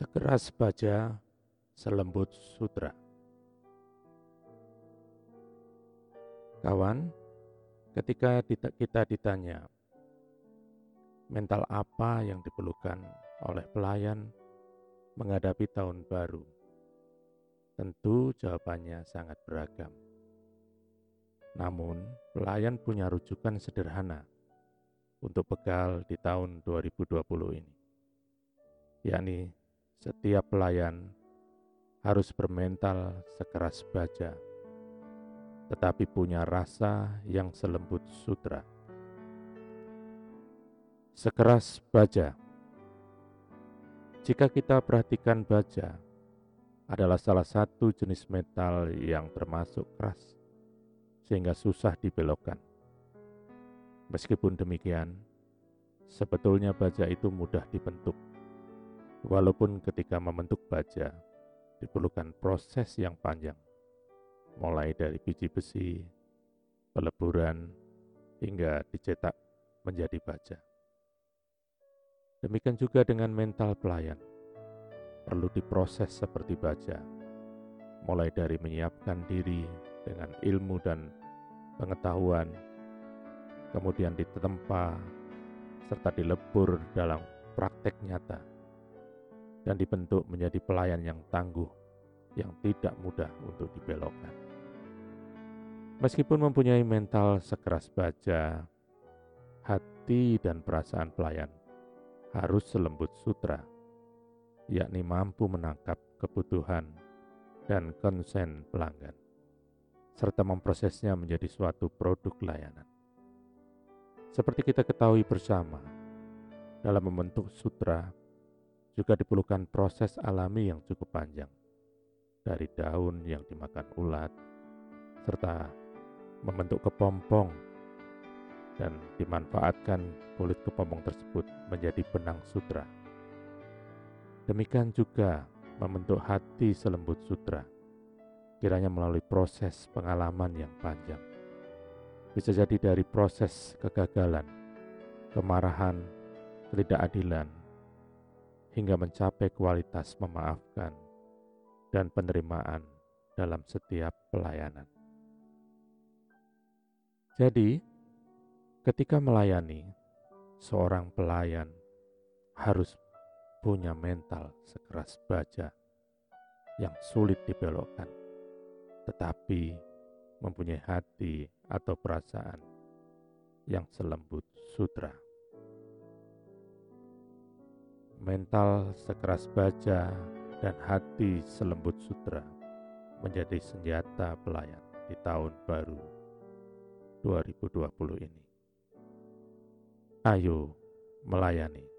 Sekeras baja, selembut sutra. Kawan, ketika kita ditanya mental apa yang diperlukan oleh pelayan menghadapi tahun baru, tentu jawabannya sangat beragam. Namun, pelayan punya rujukan sederhana untuk bekal di tahun 2020 ini, yakni setiap pelayan harus bermental sekeras baja, tetapi punya rasa yang selembut sutra. Sekeras baja. Jika kita perhatikan baja, adalah salah satu jenis metal yang termasuk keras, sehingga susah dibelokkan. Meskipun demikian, sebetulnya baja itu mudah dibentuk Walaupun ketika membentuk baja diperlukan proses yang panjang, mulai dari biji besi, peleburan, hingga dicetak menjadi baja. Demikian juga dengan mental pelayan, perlu diproses seperti baja, mulai dari menyiapkan diri dengan ilmu dan pengetahuan, kemudian ditempa serta dilebur dalam praktek nyata dan dibentuk menjadi pelayan yang tangguh, yang tidak mudah untuk dibelokkan. Meskipun mempunyai mental sekeras baja, hati dan perasaan pelayan harus selembut sutra, yakni mampu menangkap kebutuhan dan konsen pelanggan, serta memprosesnya menjadi suatu produk layanan. Seperti kita ketahui bersama, dalam membentuk sutra juga diperlukan proses alami yang cukup panjang, dari daun yang dimakan ulat, serta membentuk kepompong dan dimanfaatkan kulit kepompong tersebut menjadi benang sutra. Demikian juga membentuk hati selembut sutra, kiranya melalui proses pengalaman yang panjang. Bisa jadi dari proses kegagalan, kemarahan, ketidakadilan, hingga mencapai kualitas memaafkan dan penerimaan dalam setiap pelayanan. Jadi, ketika melayani, seorang pelayan harus punya mental sekeras baja yang sulit dibelokkan, tetapi mempunyai hati atau perasaan yang selembut sutra mental sekeras baja, dan hati selembut sutra menjadi senjata pelayan di tahun baru 2020 ini. Ayo melayani.